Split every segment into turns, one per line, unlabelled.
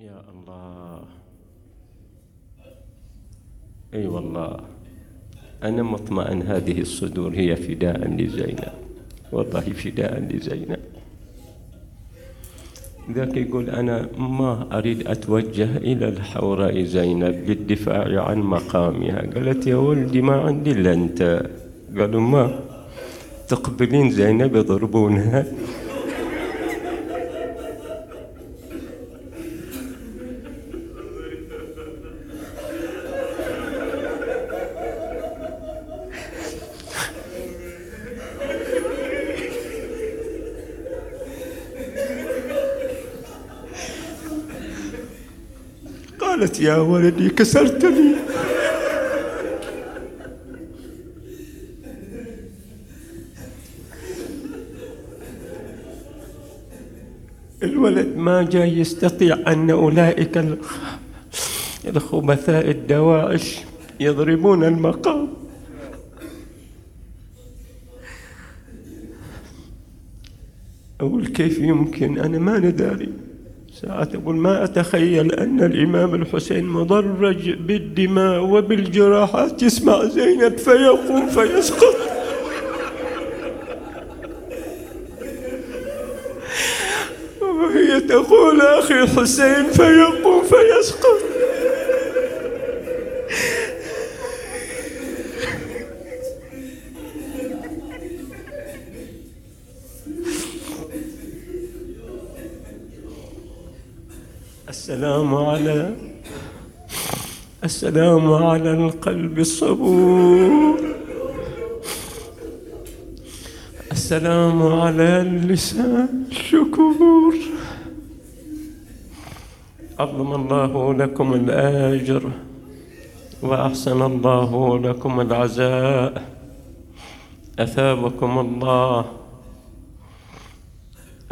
يا الله. أي أيوة والله. أنا مطمئن هذه الصدور هي فداء لزينب. والله فداء لزينب. ذاك يقول أنا ما أريد أتوجه إلى الحوراء زينب للدفاع عن مقامها. قالت يا ولدي ما عندي إلا أنت. قالوا ما؟ تقبلين زينب يضربونها؟ يا ولدي كسرتني. الولد ما جاي يستطيع أن أولئك الخبثاء الدواعش يضربون المقام. أقول كيف يمكن؟ أنا ما نداري ساعات أقول ما أتخيل أن الإمام الحسين مضرج بالدماء وبالجراحات يسمع زينب فيقوم فيسقط. وهي تقول أخي الحسين فيقوم فيسقط. السلام على السلام على القلب الصبور. السلام على اللسان الشكور. عظم الله لكم الأجر وأحسن الله لكم العزاء. أثابكم الله.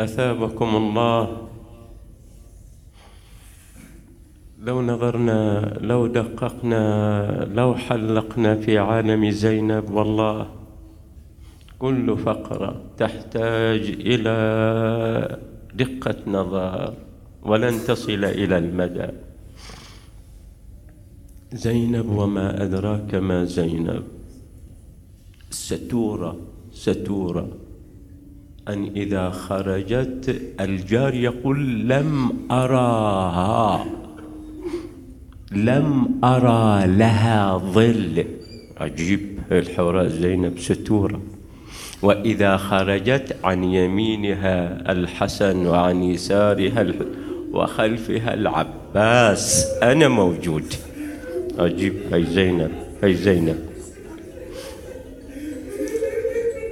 أثابكم الله. لو نظرنا لو دققنا لو حلقنا في عالم زينب والله كل فقرة تحتاج إلى دقة نظر ولن تصل إلى المدى. زينب وما أدراك ما زينب. ستورة ستورة. أن إذا خرجت الجار يقول لم أراها. لم أرى لها ظل. عجيب الحوراء زينب ستورة. وإذا خرجت عن يمينها الحسن وعن يسارها. وخلفها العباس أنا موجود. عجيب. هي زينب هي زينب.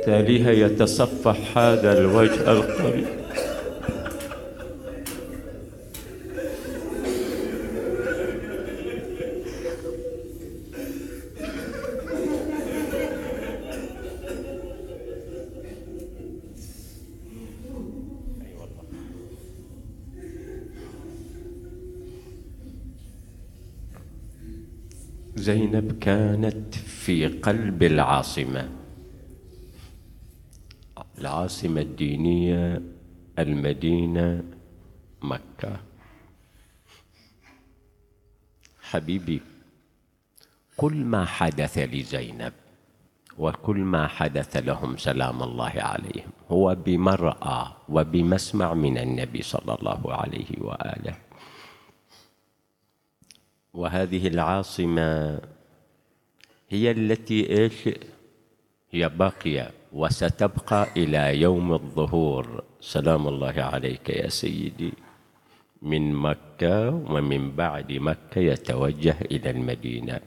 تاليها يتصفح هذا الوجه القريب. زينب كانت في قلب العاصمة. العاصمة الدينية المدينة مكة. حبيبي كل ما حدث لزينب وكل ما حدث لهم سلام الله عليهم هو بمرأى وبمسمع من النبي صلى الله عليه وآله. وهذه العاصمة هي التي إيش؟ هي باقية وستبقى إلى يوم الظهور. سلام الله عليك يا سيدي. من مكة ومن بعد مكة يتوجه إلى المدينة.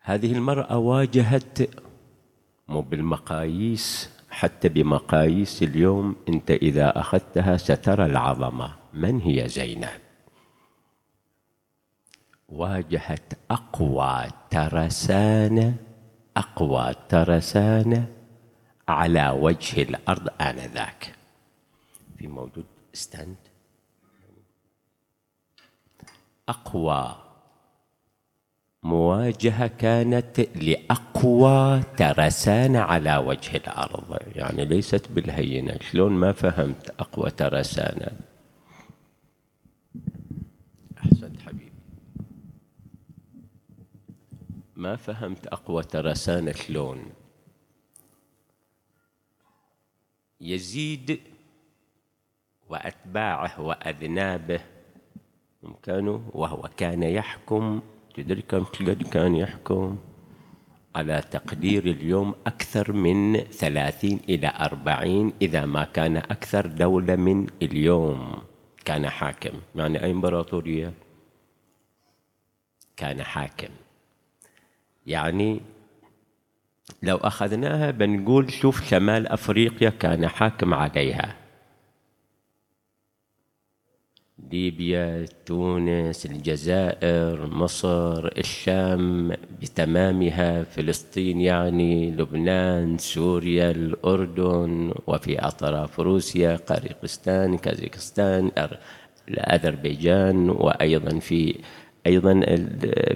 هذه المرأة واجهت مو بالمقاييس حتى بمقاييس اليوم أنت إذا أخذتها سترى العظمة. من هي زينب؟ واجهت أقوى ترسانة أقوى ترسانة على وجه الأرض آنذاك. في موجود ستاند أقوى مواجهة كانت لأقوى ترسانة على وجه الأرض. يعني ليست بالهينة. شلون ما فهمت أقوى ترسانة أحسنت حبيبي. ما فهمت أقوى ترسانة شلون؟ يزيد وأتباعه وأذنابه. كانوا وهو كان يحكم تدري كم كان يحكم؟ على تقدير اليوم أكثر من ثلاثين إلى أربعين إذا ما كان أكثر دولة من اليوم. كان حاكم. يعني أي إمبراطورية؟ كان حاكم. يعني لو أخذناها بنقول شوف شمال أفريقيا كان حاكم عليها. ليبيا تونس الجزائر مصر الشام بتمامها فلسطين يعني لبنان سوريا الأردن وفي أطراف روسيا قريقستان كازاخستان الأذربيجان وأيضا في أيضا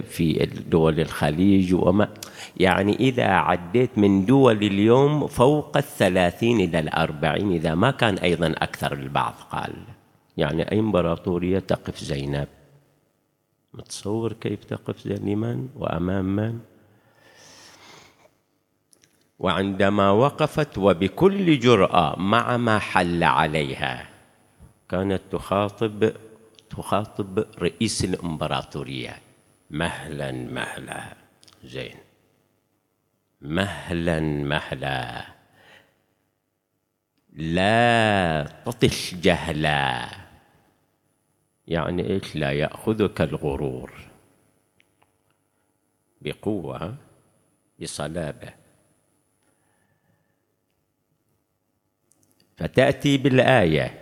في دول الخليج وما يعني إذا عديت من دول اليوم فوق الثلاثين إلى الأربعين إذا ما كان أيضا أكثر البعض قال يعني أي إمبراطورية تقف زينب. متصور كيف تقف لمن وأمام من؟ وعندما وقفت وبكل جرأة مع ما حل عليها كانت تخاطب تخاطب رئيس الإمبراطورية. مهلا مهلا. زين. مهلا مهلا. لا تطش جهلا. يعني إيش لا يأخذك الغرور؟ بقوة بصلابة. فتأتي بالآية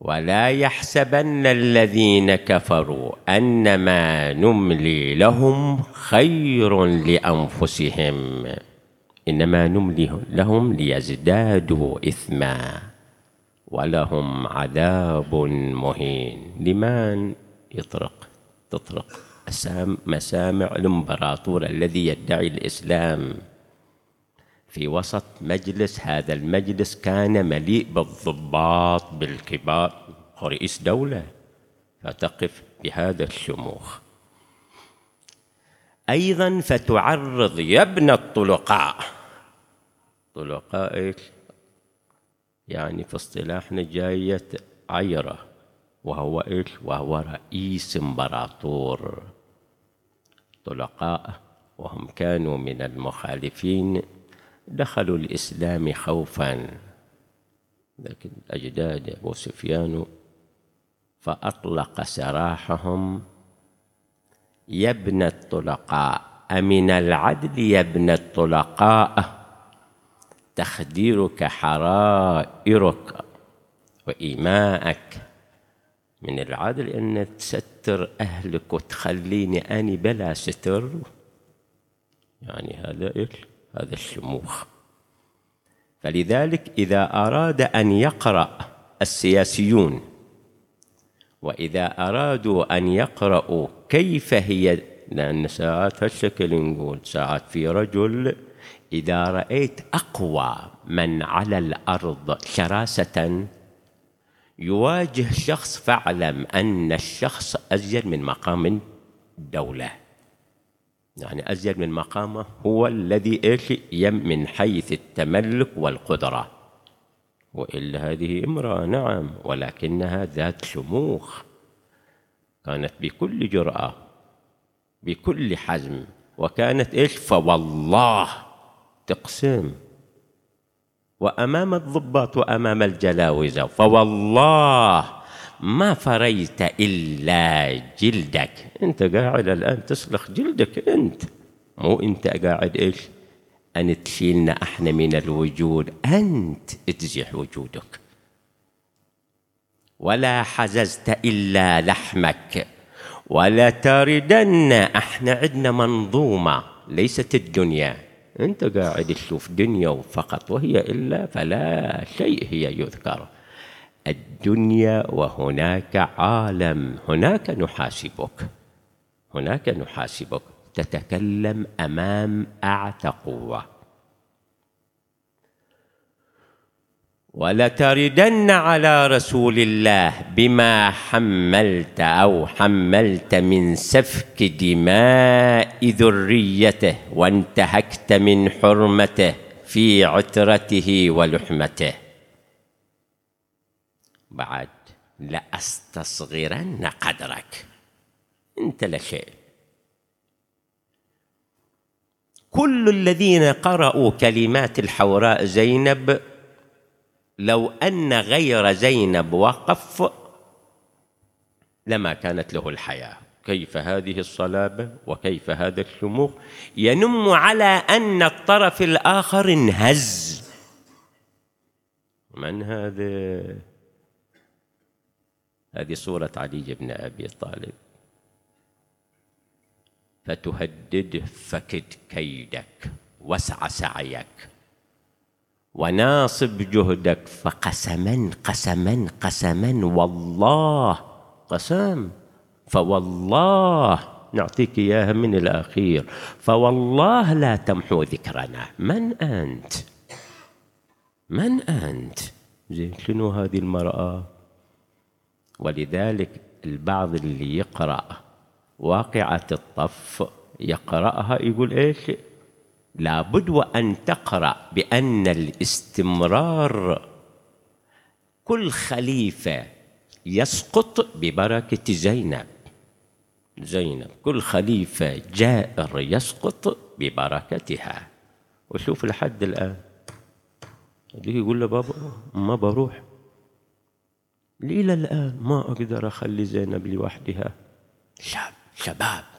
ولا يحسبن الذين كفروا أنما نملي لهم خير لأنفسهم. إنما نملي لهم ليزدادوا اثما. ولهم عذاب مهين. لمن؟ يطرق. تطرق. مسامع الإمبراطور الذي يدعي الإسلام. في وسط مجلس هذا المجلس كان مليء بالضباط بالكبار. رئيس دولة. فتقف بهذا الشموخ. أيضا فتعرض يا ابن الطلقاء. طلقاء إيش؟ يعني في اصطلاحنا جاية عيرة وهو إيش؟ وهو رئيس إمبراطور. طلقاء وهم كانوا من المخالفين دخلوا الإسلام خوفا. لكن أجداد أبو سفيان فأطلق سراحهم. يا ابن الطلقاء أمن العدل يا ابن الطلقاء؟ تخديرك حرائرك وإيماءك من العدل أن تستر أهلك وتخليني أني بلا ستر. يعني هذا هذا الشموخ. فلذلك إذا أراد أن يقرأ السياسيون وإذا أرادوا أن يقرأوا كيف هي لأن ساعات هالشكل نقول ساعات في رجل إذا رأيت أقوى من على الأرض شراسة يواجه شخص فاعلم أن الشخص أزيد من مقام الدولة. يعني أزيد من مقامه هو الذي إيش؟ يم من حيث التملك والقدرة. وإلا هذه امرأة نعم ولكنها ذات شموخ. كانت بكل جرأة بكل حزم وكانت إيش؟ فوالله تقسم وأمام الضباط وأمام الجلاوزة فوالله ما فريت إلا جلدك. أنت قاعد الآن تسلخ جلدك أنت. مو أنت قاعد إيش؟ أن تشيلنا إحنا من الوجود. أنت تزيح وجودك. ولا حززت إلا لحمك. ولا تردن. أحنا عندنا منظومة ليست الدنيا. أنت قاعد تشوف دنيا فقط وهي إلا فلا شيء هي يذكر. الدنيا وهناك عالم هناك نحاسبك هناك نحاسبك. تتكلم أمام اعتى قوه ولتردن على رسول الله بما حملت أو حملت من سفك دماء ذريته وانتهكت من حرمته في عترته ولحمته. بعد لأستصغرن قدرك. انت لا شيء كل الذين قرأوا كلمات الحوراء زينب لو أن غير زينب وقف لما كانت له الحياة. كيف هذه الصلابة وكيف هذا الشموخ؟ ينم على أن الطرف الآخر انهز. من هذا؟ هذه صورة علي بن أبي طالب. فتهدده فكد كيدك وسع سعيك. وناصب جهدك. فقسما قسما قسما. والله قسم. فوالله نعطيك إياها من الأخير. فوالله لا تمحو ذكرنا. من أنت؟ من أنت؟ زين شنو هذه المرأة؟ ولذلك البعض اللي يقرأ واقعة الطف يقرأها يقول إيش؟ لابد وأن تقرأ بأن الاستمرار كل خليفة يسقط ببركة زينب. زينب كل خليفة جائر يسقط ببركتها. وشوف لحد الآن. يجي يقول له بابا ما بروح. ليلة الآن ما أقدر أخلي زينب لوحدها. شاب شباب.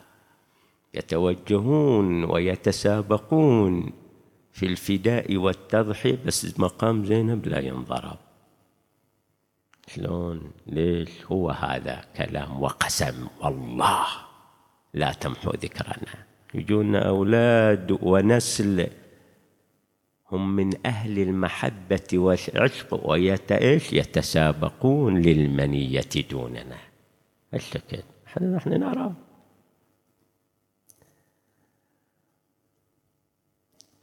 يتوجهون ويتسابقون في الفداء والتضحية بس مقام زينب لا ينضرب. شلون؟ ليش هو هذا كلام وقسم؟ والله لا تمحو ذكرنا. يجون أولاد ونسل هم من أهل المحبة والعشق ويت إيش؟ يتسابقون للمنية دوننا. الشكل نحن نرى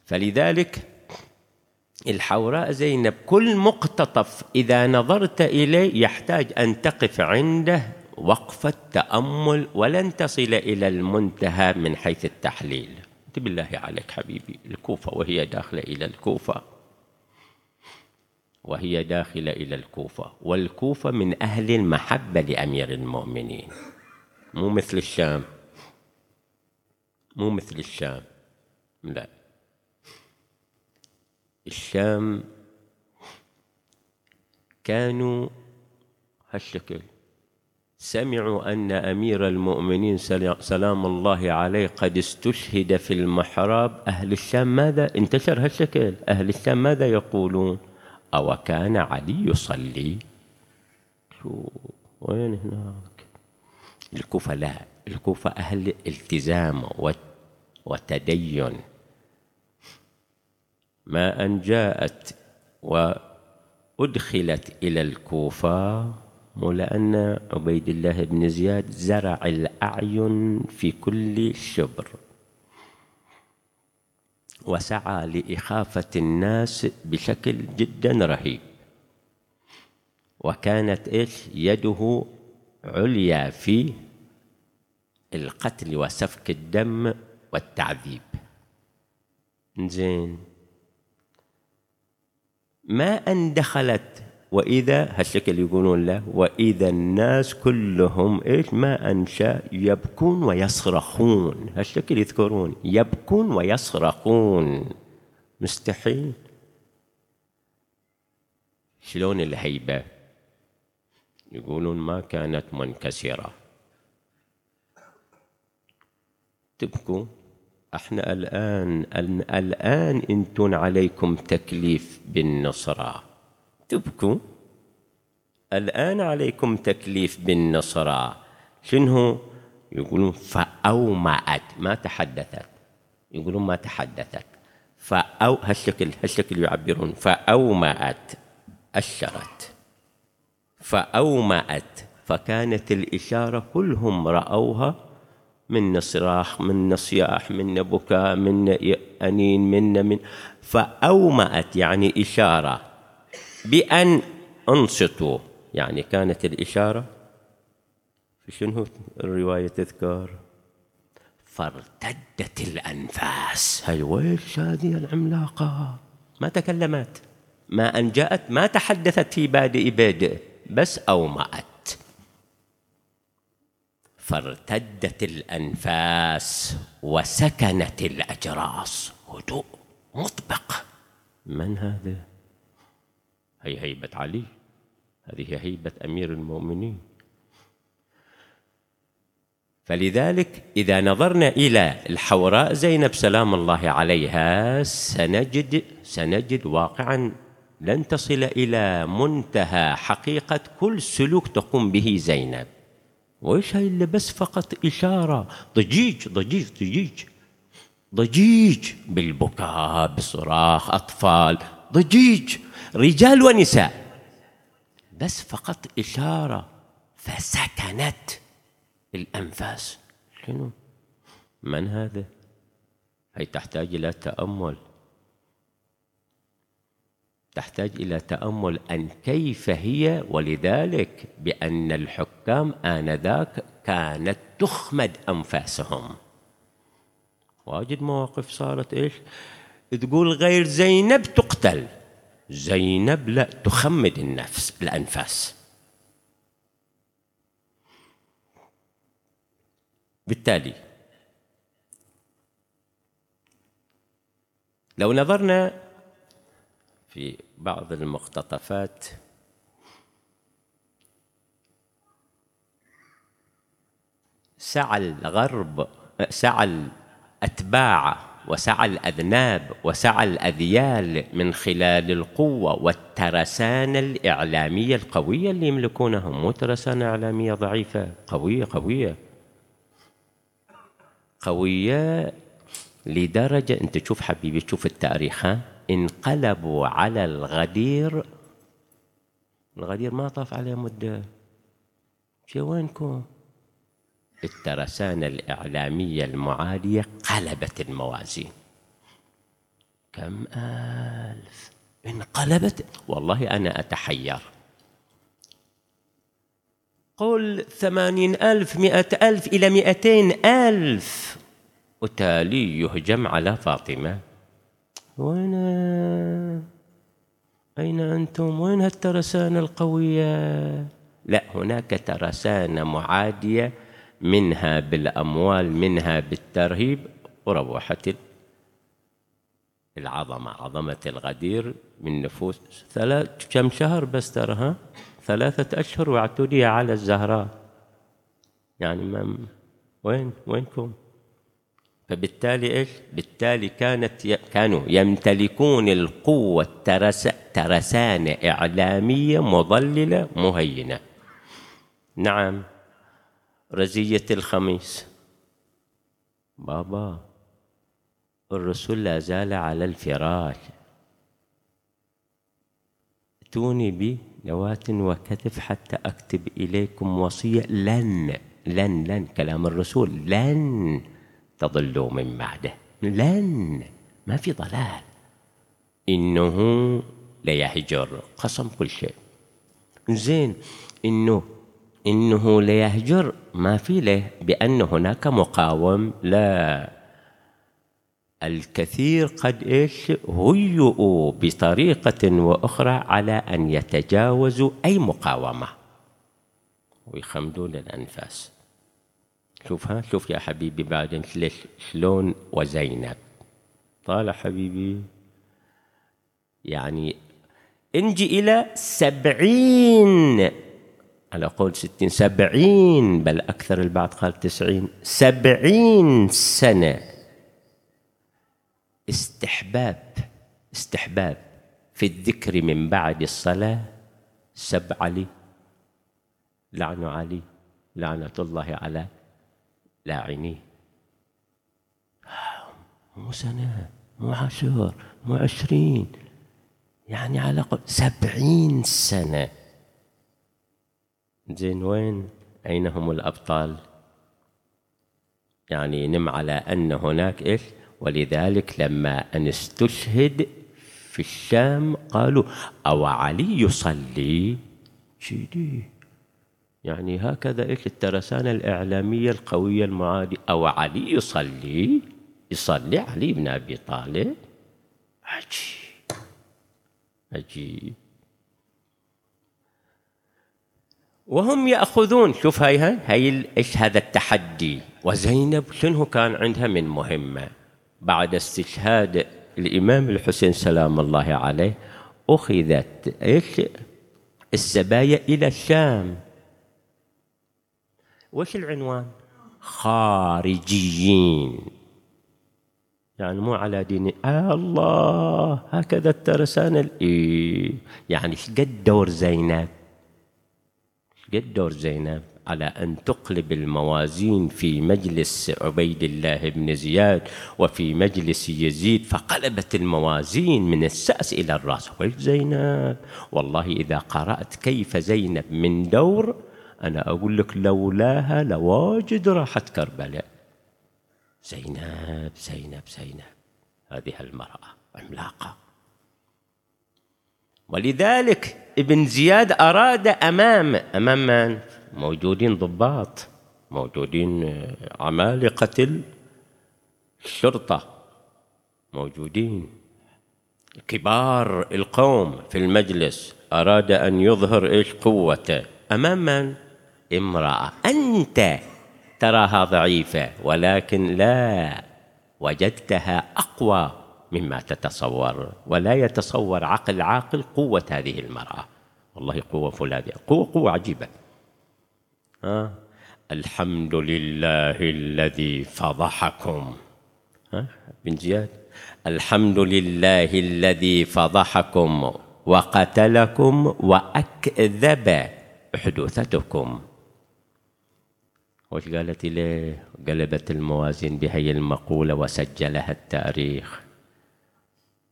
فلذلك الحوراء زينب كل مقتطف إذا نظرت إليه يحتاج أن تقف عنده وقفة تأمل ولن تصل إلى المنتهى من حيث التحليل. بالله عليك حبيبي الكوفة وهي داخلة إلى الكوفة. وهي داخلة إلى الكوفة. والكوفة من أهل المحبة لأمير المؤمنين. مو مثل الشام. مو مثل الشام. لا. الشام كانوا هالشكل سمعوا أن أمير المؤمنين سلام الله عليه قد استشهد في المحراب. أهل الشام ماذا؟ انتشر هالشكل أهل الشام ماذا يقولون؟ أو كان علي يصلي؟ شو وين هناك؟ الكوفة لا. الكوفة أهل التزام وتدين ما أن جاءت وأدخلت إلى الكوفة ولأن عبيد الله بن زياد زرع الأعين في كل شبر وسعى لإخافة الناس بشكل جدا رهيب. وكانت إيش؟ يده عليا في القتل وسفك الدم والتعذيب. زين ما أن دخلت؟ وإذا هالشكل يقولون له وإذا الناس كلهم إيش؟ ما أنشأ يبكون ويصرخون. هالشكل يذكرون يبكون ويصرخون. مستحيل. شلون الهيبة؟ يقولون ما كانت منكسرة. تبكوا إحنا الآن الآن أنتم عليكم تكليف بالنصرة. تبكوا؟ الآن عليكم تكليف بالنصرة. شنو؟ يقولون فأومأت. ما تحدثت. يقولون ما تحدثت. فأو هالشكل هالشكل يعبرون. فأومأت. أشرت. فأومأت. فكانت الإشارة كلهم رأوها من صراخ من صياح من بكاء من أنين من من. فأومأت يعني إشارة بأن أنصتوا. يعني كانت الإشارة في شنو الرواية تذكر؟ فارتدت الأنفاس. هاي ويش هذه العملاقة؟ ما تكلمت. ما أن جاءت ما تحدثت في بادئ بادئ بس أومأت. فارتدت الأنفاس وسكنت الأجراس. هدوء مطبق. من هذا؟ هي هيبة علي. هذه هيبة أمير المؤمنين. فلذلك إذا نظرنا إلى الحوراء زينب سلام الله عليها سنجد سنجد واقعا لن تصل إلى منتهى حقيقة كل سلوك تقوم به زينب. وإيش هاي اللي بس فقط إشارة؟ ضجيج ضجيج ضجيج. ضجيج بالبكاء بصراخ أطفال. ضجيج. رجال ونساء. بس فقط إشارة. فسكنت الأنفاس. شنو؟ من هذا؟ هي تحتاج إلى تأمل. تحتاج إلى تأمل أن كيف هي ولذلك بأن الحكام آنذاك كانت تخمد أنفاسهم. واجد مواقف صارت إيش؟ تقول غير زينب تقتل. زينب لا تخمد النفس الأنفاس. بالتالي لو نظرنا في بعض المقتطفات. سعى الغرب سعى الأتباع وسعى الأذناب وسعى الأذيال من خلال القوة والترسانة الإعلامية القوية اللي يملكونها مو ترسانة إعلامية ضعيفة قوية قوية. قوية لدرجة أنت تشوف حبيبي تشوف التاريخ ها؟ انقلبوا على الغدير. الغدير ما طاف عليه مدة. شي وينكم؟ الترسانة الإعلامية المعادية قلبت الموازين. كم ألف؟ انقلبت. والله أنا أتحير. قل ثمانين ألف مئة ألف إلى مئتين ألف. وتالي يهجم على فاطمة. وين أين أنتم؟ وين هالترسانة القوية؟ لا هناك ترسانة معادية منها بالأموال منها بالترهيب وروحت العظمة عظمة الغدير من نفوس ثلاث كم شهر بس ترى ثلاثة أشهر واعتدي على الزهراء. يعني ما وين وينكم؟ فبالتالي إيش؟ بالتالي كانت كانوا يمتلكون القوة الترس ترسانة إعلامية مضللة مهينة. نعم. رزية الخميس. بابا الرسول لا زال على الفراش. اتوني بي نواة وكتف حتى أكتب إليكم وصية. لن لن لن كلام الرسول لن. تضلوا من بعده. لن. ما في ضلال. إنه ليهجر قسم كل شيء. زين. إنه إنه ليهجر ما في له بأن هناك مقاوم. لا. الكثير قد إيش؟ هيئوا بطريقة وأخرى على أن يتجاوزوا أي مقاومة. ويخمدون الأنفاس. شوف ها شوف يا حبيبي بعدين شلون وزينب طالع حبيبي. يعني انجي إلى سبعين. على قول ستين سبعين بل أكثر البعض قال تسعين. سبعين سنة. استحباب استحباب. في الذكر من بعد الصلاة سب علي لعن علي لعنة الله على لاعنيه. مو سنة مو عشر مو عشرين. يعني على الأقل سبعين سنة. زين وين؟ أين هم الأبطال؟ يعني نم على أن هناك إيش؟ ولذلك لما أن استشهد في الشام قالوا أو علي يصلي؟ شيدي يعني هكذا إيش الترسانة الإعلامية القوية المعادية أو علي يصلي؟ يصلي علي بن أبي طالب؟ عجيب. عجيب. وهم يأخذون شوف هاي هاي, إيش هذا التحدي؟ وزينب شنو كان عندها من مهمة؟ بعد استشهاد الإمام الحسين سلام الله عليه أخذت إيش؟ السبايا إلى الشام. وش العنوان؟ خارجيين. يعني مو على دين آه الله هكذا الترسانة إيه. يعني قد دور زينب؟ قد دور زينب؟ على أن تقلب الموازين في مجلس عبيد الله بن زياد وفي مجلس يزيد فقلبت الموازين من السأس إلى الرأس. ويش زينب؟ والله إذا قرأت كيف زينب من دور أنا أقول لك لولاها لواجد راحت كربلاء زينب زينب زينب هذه المرأة عملاقة ولذلك ابن زياد أراد أمام أمام من؟ موجودين ضباط موجودين عمالقة الشرطة موجودين كبار القوم في المجلس أراد أن يظهر إيش قوته أمام من؟ امرأة. أنت تراها ضعيفة ولكن لا وجدتها أقوى مما تتصور ولا يتصور عقل عاقل قوة هذه المرأة. والله قوة فلانية قوة قوة عجيبة. آه. الحمد لله الذي فضحكم. ها؟ بن زياد. الحمد لله الذي فضحكم وقتلكم وأكذب حدوثتكم. وش قالت ليه قلبت الموازين بهي المقولة وسجلها التاريخ.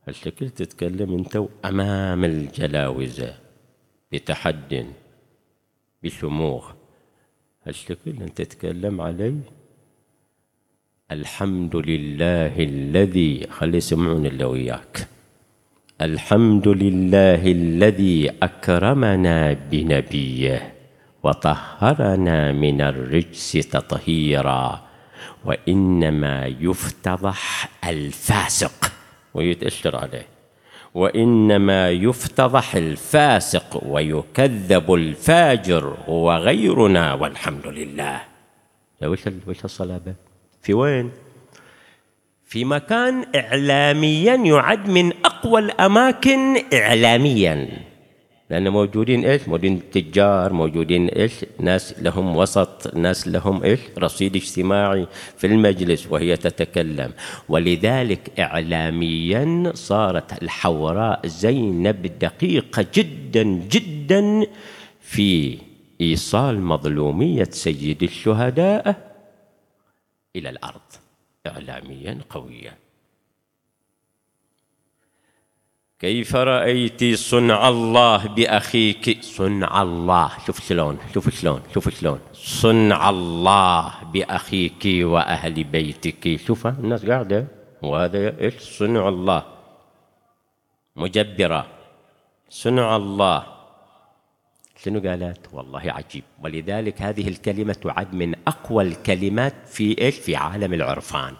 هالشكل تتكلم أنت أمام الجلاوزة بتحد بشموخ؟ هالشكل انت تتكلم علي؟ الحمد لله الذي خلي يسمعون اللي وياك. الحمد لله الذي أكرمنا بنبيه. وطهرنا من الرجس تطهيرا وإنما يفتضح الفاسق. ويتأشر عليه. وإنما يفتضح الفاسق ويكذب الفاجر هو غيرنا والحمد لله. وش وش الصلابة في وين؟ في مكان إعلاميا يعد من أقوى الأماكن إعلاميا. لأن موجودين إيش؟ موجودين تجار موجودين إيش؟ ناس لهم وسط ناس لهم إيش؟ رصيد اجتماعي في المجلس وهي تتكلم. ولذلك إعلاميا صارت الحوراء زينب دقيقة جدا جدا في إيصال مظلومية سيد الشهداء إلى الأرض. إعلاميا قويا. كيف رأيت صنع الله بأخيك؟ صنع الله. شوف شلون شوف شلون شوف شلون. صنع الله بأخيك وأهل بيتك. شوف الناس قاعدة. وهذا إيش؟ صنع الله. مجبرة. صنع الله. شنو قالت؟ والله عجيب. ولذلك هذه الكلمة تعد من أقوى الكلمات في إيش؟ في عالم العرفان.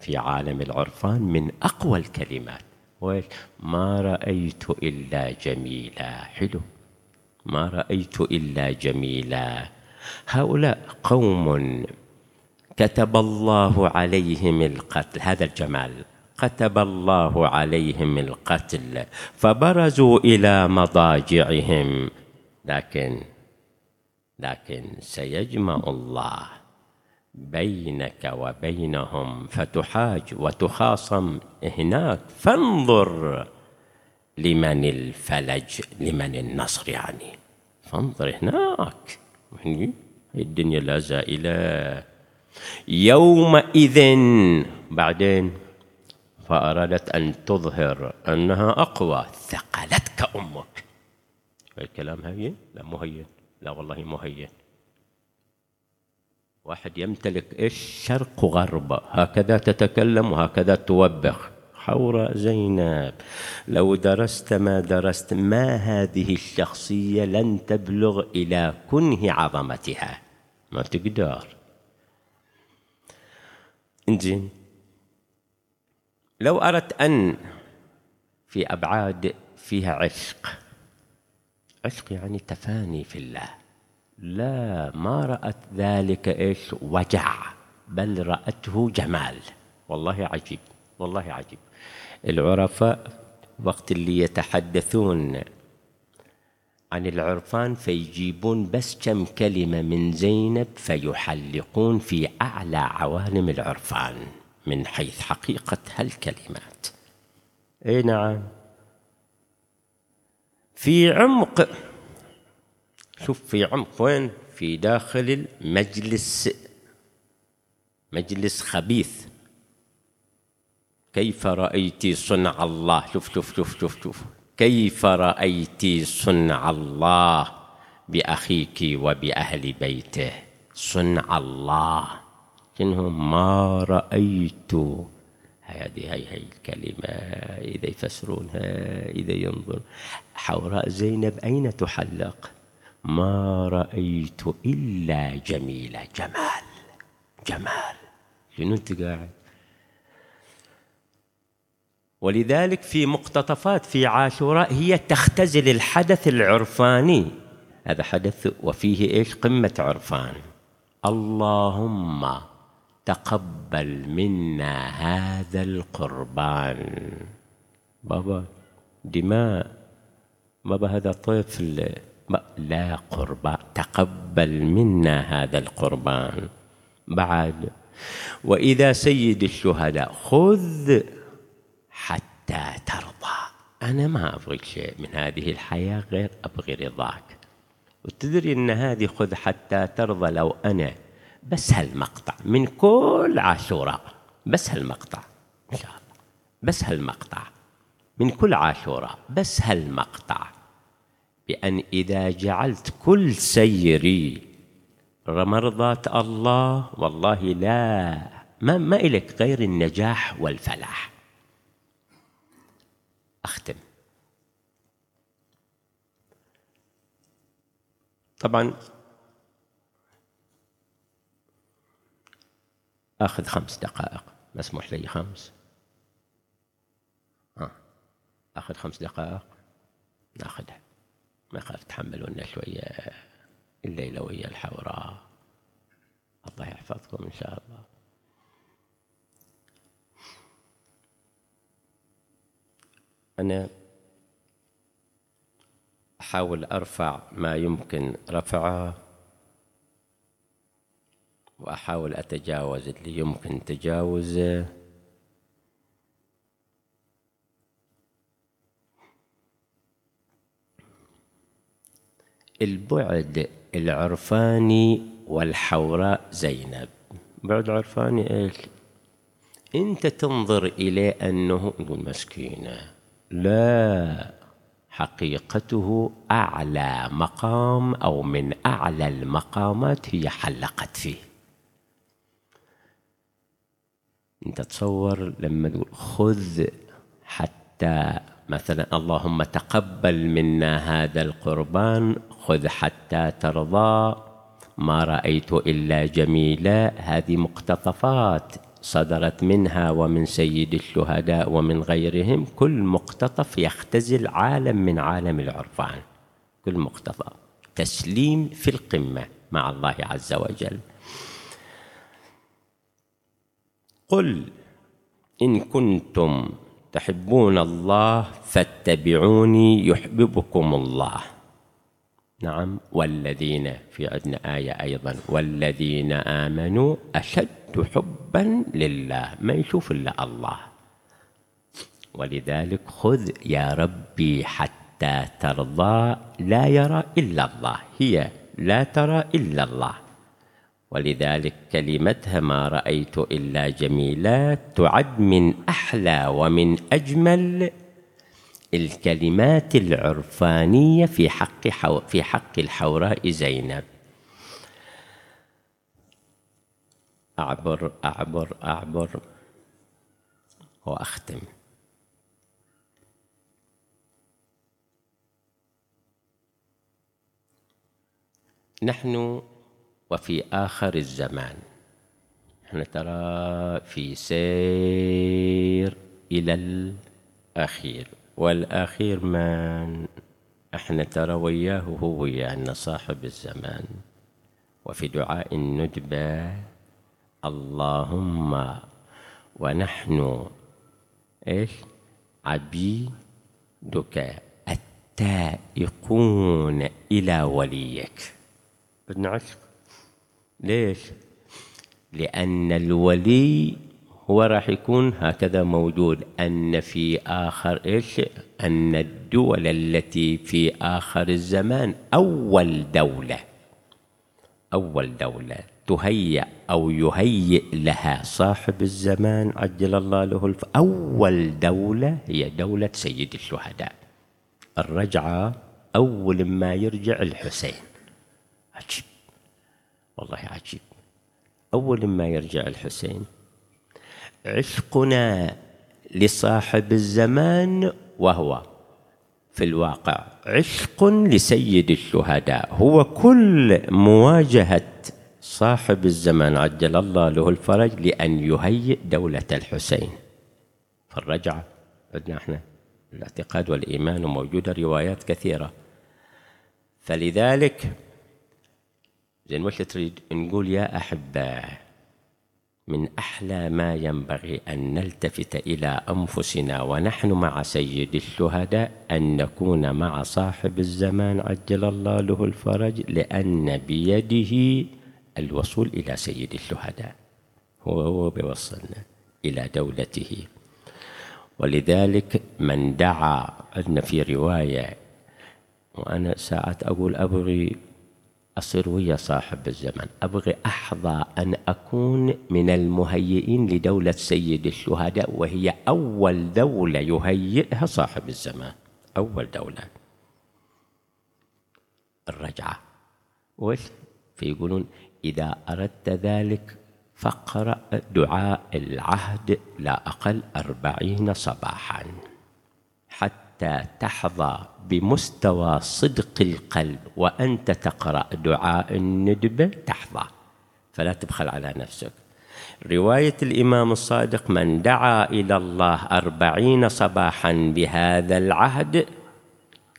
في عالم العرفان من أقوى الكلمات. ويش ما رأيت إلا جميلا. حلو. ما رأيت إلا جميلا. هؤلاء قوم كتب الله عليهم القتل هذا الجمال. كتب الله عليهم القتل فبرزوا إلى مضاجعهم. لكن لكن سيجمع الله. بينك وبينهم فتحاج وتخاصم هناك. فانظر لمن الفلج لمن النصر يعني. فانظر هناك. يعني الدنيا لا زائلة. يومئذ بعدين فأرادت أن تظهر أنها أقوى. ثقلتك أمك. الكلام هين؟ لا مهين. لا والله مهين. واحد يمتلك إيش؟ شرق وغرب. هكذا تتكلم وهكذا توبخ. حوراء زينب. لو درست ما درست ما هذه الشخصية لن تبلغ إلى كنه عظمتها. ما تقدر. انزين لو أردت أن في أبعاد فيها عشق. عشق يعني تفاني في الله. لا ما رأت ذلك إيش؟ وجع. بل رأته جمال. والله عجيب والله عجيب. العرفاء وقت اللي يتحدثون عن العرفان فيجيبون بس كم كلمة من زينب فيحلقون في أعلى عوالم العرفان من حيث حقيقة هالكلمات. إي نعم. في عمق شوف في عمق وين؟ في داخل المجلس. مجلس خبيث. كيف رأيت صنع الله؟ شوف شوف شوف شوف شوف. كيف رأيت صنع الله بأخيك وبأهل بيته؟ صنع الله. إنهم ما رأيت. هذه هي هي الكلمة. إذا يفسرونها إذا ينظر حوراء زينب أين تحلق؟ ما رأيت إلا جميلة جمال. جمال. شنو أنت قاعد؟ ولذلك في مقتطفات في عاشوراء هي تختزل الحدث العرفاني. هذا حدث وفيه إيش؟ قمة عرفان. اللهم تقبل منا هذا القربان. بابا دماء. بابا هذا طفل. لا قربان تقبل منا هذا القربان. بعد. وإذا سيد الشهداء خذ حتى ترضى. أنا ما أبغي شيء من هذه الحياة غير أبغي رضاك. وتدري أن هذه خذ حتى ترضى لو أنا بس هالمقطع من كل عاشوراء. بس هالمقطع. إن شاء الله. بس هالمقطع. من كل عاشوراء. بس هالمقطع. بأن إذا جعلت كل سيري مرضاة الله والله لا ما, ما إلك غير النجاح والفلاح. أختم. طبعا أخذ خمس دقائق. مسموح لي خمس. ها أخذ خمس دقائق. ناخذها. ما يخالف تحملونا شوية الليلة ويا الحوراء الله يحفظكم إن شاء الله. أنا أحاول أرفع ما يمكن رفعه وأحاول أتجاوز اللي يمكن تجاوزه. البعد العرفاني والحوراء زينب. بعد عرفاني إيش؟ أنت تنظر اليه أنه نقول مسكينة لا حقيقته أعلى مقام أو من أعلى المقامات هي حلقت فيه. أنت تصور لما تقول خذ حتى مثلا اللهم تقبل منا هذا القربان خذ حتى ترضى ما رأيت إلا جميلا. هذه مقتطفات صدرت منها ومن سيد الشهداء ومن غيرهم. كل مقتطف يختزل عالم من عالم العرفان. كل مقتطف. تسليم في القمة مع الله عز وجل. قل إن كنتم تحبون الله فاتبعوني يحببكم الله. نعم. والذين في عندنا آية أيضا والذين آمنوا أشد حبا لله. ما يشوف إلا الله. ولذلك خذ يا ربي حتى ترضى لا يرى إلا الله. هي لا ترى إلا الله. ولذلك كلمتها ما رأيت إلا جميلات تعد من أحلى ومن أجمل الكلمات العرفانية في حق حو في حق الحوراء زينب. أعبر أعبر أعبر. وأختم. نحن وفي آخر الزمان. إحنا ترى في سير إلى الأخير. والأخير من إحنا ترى وياه هو ويانا صاحب الزمان. وفي دعاء الندبة اللهم ونحن إيش؟ عبيدك التائقون إلى وليك. بدنا عشق. ليش؟ لأن الولي هو راح يكون هكذا موجود. أن في آخر إيش؟ أن الدول التي في آخر الزمان أول دولة أول دولة تهيأ أو يهيئ لها صاحب الزمان عجل الله له الف. أول دولة هي دولة سيد الشهداء. الرجعة أول ما يرجع الحسين. عجيب. والله عجيب. أول ما يرجع الحسين عشقنا لصاحب الزمان وهو في الواقع. عشق لسيد الشهداء. هو كل مواجهة صاحب الزمان عجل الله له الفرج لأن يهيئ دولة الحسين. فالرجعة عندنا إحنا الاعتقاد والإيمان وموجودة روايات كثيرة. فلذلك زين وش تريد نقول يا أحباء؟ من أحلى ما ينبغي أن نلتفت إلى أنفسنا ونحن مع سيد الشهداء أن نكون مع صاحب الزمان عجل الله له الفرج لأن بيده الوصول إلى سيد الشهداء. هو هو بيوصلنا إلى دولته. ولذلك من دعا عندنا في رواية وأنا ساعات أقول أبغي أصير ويا صاحب الزمن. أبغي أحظى أن أكون من المهيئين لدولة سيد الشهداء وهي أول دولة يهيئها صاحب الزمان. أول دولة. الرجعة. وش فيقولون إذا أردت ذلك فاقرأ دعاء العهد لا أقل أربعين صباحا. تحظى بمستوى صدق القلب وأنت تقرأ دعاء الندبة تحظى. فلا تبخل على نفسك. رواية الإمام الصادق من دعا إلى الله أربعين صباحا بهذا العهد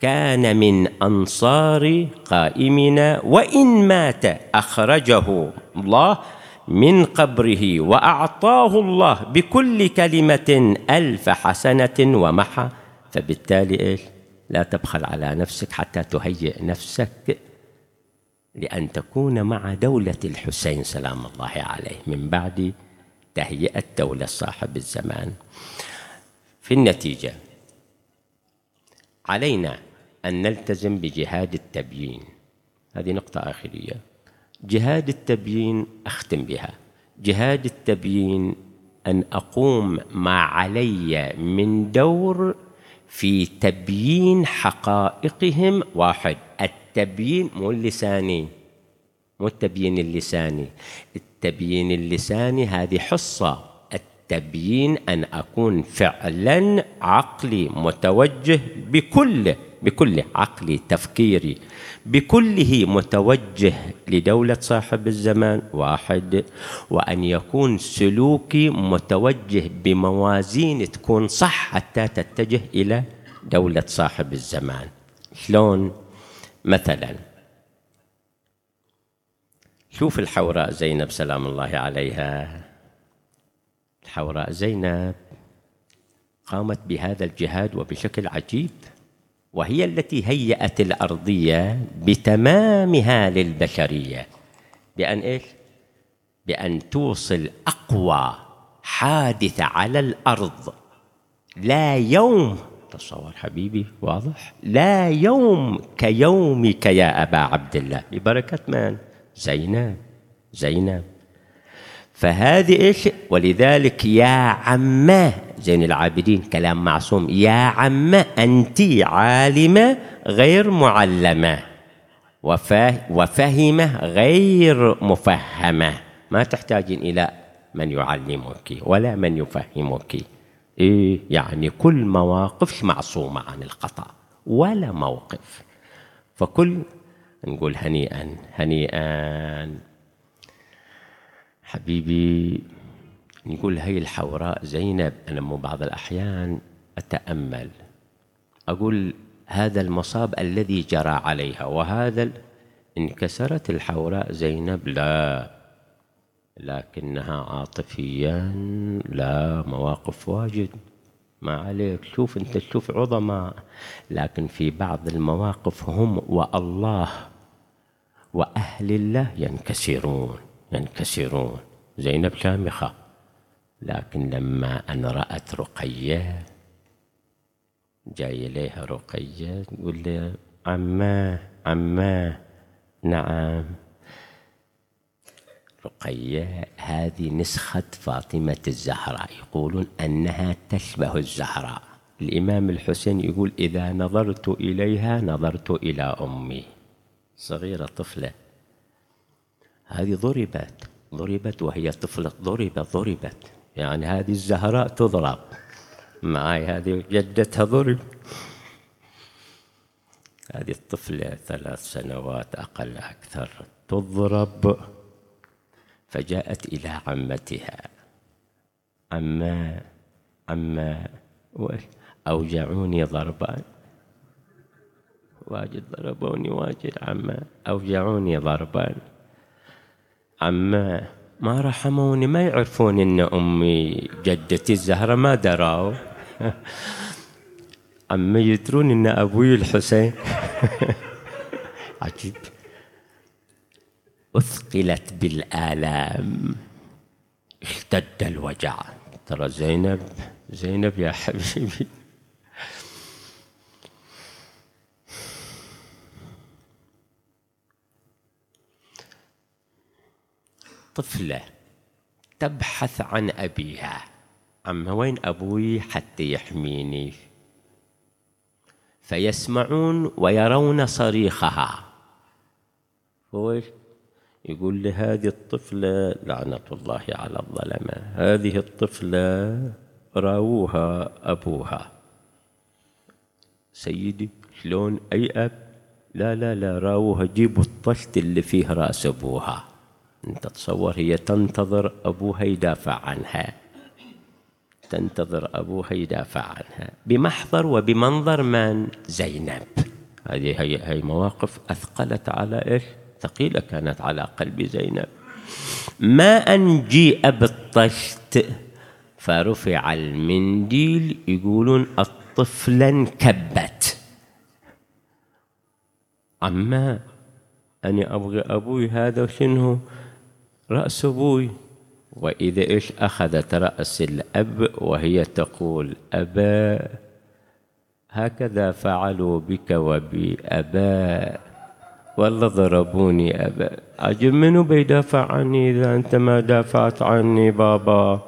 كان من أنصار قائمنا وإن مات أخرجه الله من قبره وأعطاه الله بكل كلمة ألف حسنة ومحى فبالتالي إيش؟ لا تبخل على نفسك حتى تهيئ نفسك لأن تكون مع دولة الحسين سلام الله عليه. من بعد تهيئة دولة صاحب الزمان. في النتيجة علينا أن نلتزم بجهاد التبيين. هذه نقطة آخرية. جهاد التبيين أختم بها. جهاد التبيين أن أقوم ما علي من دور في تبيين حقائقهم واحد. التبيين مو اللساني مو التبيين اللساني. التبيين اللساني هذه حصة. التبيين أن أكون فعلا عقلي متوجه بكل بكل عقلي تفكيري بكله متوجه لدولة صاحب الزمان واحد وأن يكون سلوكي متوجه بموازين تكون صح حتى تتجه إلى دولة صاحب الزمان. شلون؟ مثلا شوف الحوراء زينب سلام الله عليها. الحوراء زينب قامت بهذا الجهاد وبشكل عجيب. وهي التي هيأت الأرضية بتمامها للبشرية. بأن إيش؟ بأن توصل أقوى حادثة على الأرض. لا يوم تصور حبيبي واضح؟ لا يوم كيومك يا أبا عبد الله. ببركة من؟ زينب زينب. فهذه إيش؟ ولذلك يا عمه زين العابدين كلام معصوم. يا عمه أنت عالمة غير معلمة وفهمة غير مفهمة. ما تحتاجين إلى من يعلمك ولا من يفهمك. إيه يعني كل مواقف معصومة عن الخطأ ولا موقف. فكل نقول هنيئا هنيئا. حبيبي نقول هي الحوراء زينب أنا مو بعض الأحيان أتأمل. أقول هذا المصاب الذي جرى عليها وهذا انكسرت الحوراء زينب؟ لا. لكنها عاطفيا لا مواقف واجد. ما عليك شوف أنت تشوف عظماء. لكن في بعض المواقف هم وألله وأهل الله ينكسرون. ينكسرون زينب شامخه لكن لما أن رأت رقية جاي إليها رقية تقول لي عماه عماه نعم. رقية هذه نسخة فاطمة الزهراء. يقولون أنها تشبه الزهراء. الإمام الحسين يقول إذا نظرت إليها نظرت إلى أمي. صغيرة طفلة. هذه ضربت ضربت وهي طفلة ضربت ضربت. يعني هذه الزهراء تضرب. معي هذه جدتها ضرب. هذه الطفلة ثلاث سنوات أقل أكثر تضرب. فجاءت إلى عمتها. عما عما أوجعوني ضربا. واجد ضربوني واجد عما أوجعوني ضربا. عما ما رحموني ما يعرفون إن أمي جدتي الزهرة ما دروا عمي يدرون إن أبوي الحسين. عجيب. أثقلت بالآلام. اشتد الوجع. ترى زينب زينب يا حبيبي. طفلة تبحث عن أبيها. عم وين أبوي حتى يحميني؟ فيسمعون ويرون صريخها. هو يقول لي هذه الطفلة لعنة الله على الظلمة. هذه الطفلة راوها أبوها. سيدي شلون؟ أي أب؟ لا لا لا راوها. جيبوا الطشت اللي فيه رأس أبوها. أنت تصور هي تنتظر أبوها يدافع عنها تنتظر أبوها يدافع عنها بمحضر وبمنظر من؟ زينب. هذه هي, هي مواقف أثقلت على إيش؟ ثقيلة كانت على قلب زينب. ما أن جيء بالطشت فرفع المنديل يقولون الطفلة انكبت. أما أنا أبغي أبوي هذا شنو رأس أبوي. وإذا إيش أخذت رأس الأب وهي تقول أبا هكذا فعلوا بك وبي أبا والله ضربوني أبا. عجب منو بيدافع عني إذا أنت ما دافعت عني بابا؟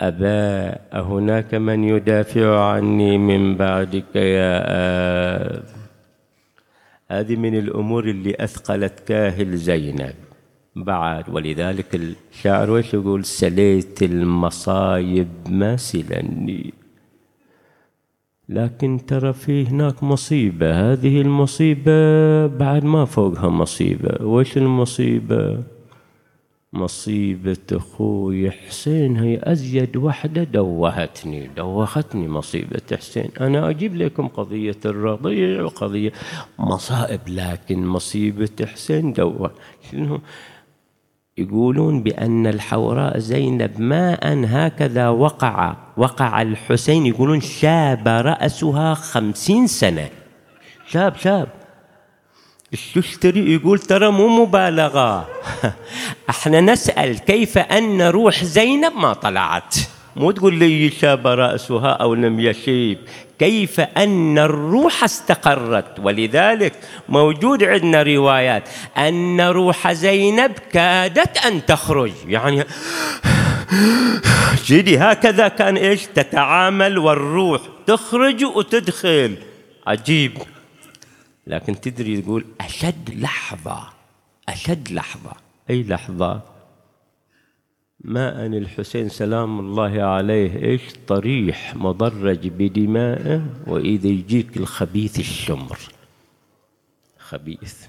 أبا أهناك من يدافع عني من بعدك يا أب؟ هذه من الأمور اللي أثقلت كاهل زينب. بعد. ولذلك الشاعر وش يقول؟ سليت المصايب ما سلني لكن ترى في هناك مصيبة. هذه المصيبة بعد ما فوقها مصيبة. وش المصيبة؟ مصيبة أخوي حسين. هي أزيد وحدة دوهتني دوختني مصيبة حسين. أنا أجيب لكم قضية الرضيع وقضية مصائب لكن مصيبة حسين دوه شنو؟ يقولون بأن الحوراء زينب ما أن هكذا وقع. وقع الحسين يقولون شاب رأسها خمسين سنة. شاب شاب. الششتري يقول ترى مو مبالغة. أحنا نسأل كيف أن روح زينب ما طلعت. مو تقول لي شاب رأسها أو لم يشيب. كيف أن الروح استقرت. ولذلك موجود عندنا روايات أن روح زينب كادت أن تخرج. يعني جدي هكذا كان إيش؟ تتعامل والروح تخرج وتدخل. عجيب. لكن تدري تقول أشد لحظة أشد لحظة. أي لحظة؟ ما أن الحسين سلام الله عليه إيش؟ طريح مضرج بدمائه وإذا يجيك الخبيث الشمر. خبيث.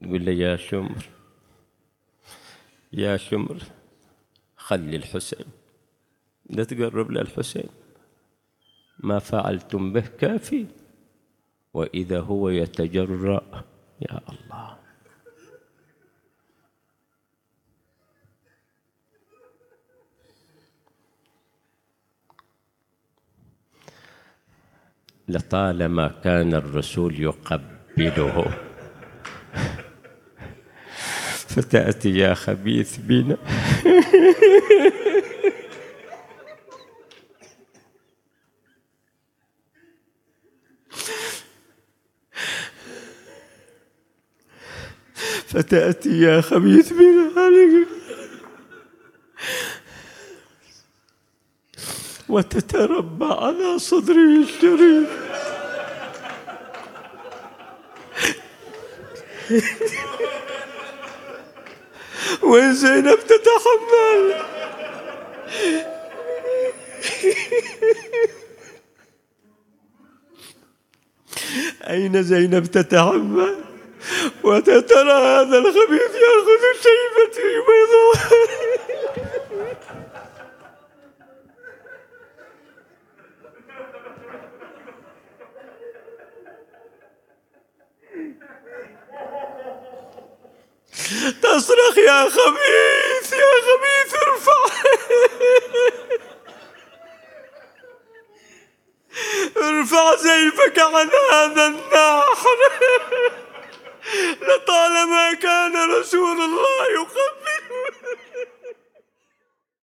يقول له يا شمر يا شمر خلي الحسين. لا تقرب للحسين ما فعلتم به كافي. وإذا هو يتجرأ يا الله. لطالما كان الرسول يقبله. فتأتي يا خبيث بنا. فتأتي يا خبيث بنا. وتتربع على صدره الشريف وين زينب تتحمل؟ أين زينب تتحمل؟ وتترى هذا الخبيث يأخذ شيبتي بيضاء. تصرخ يا خبيث يا خبيث ارفع. ارفع سيفك عن هذا الناحر لطالما كان رسول الله يقبل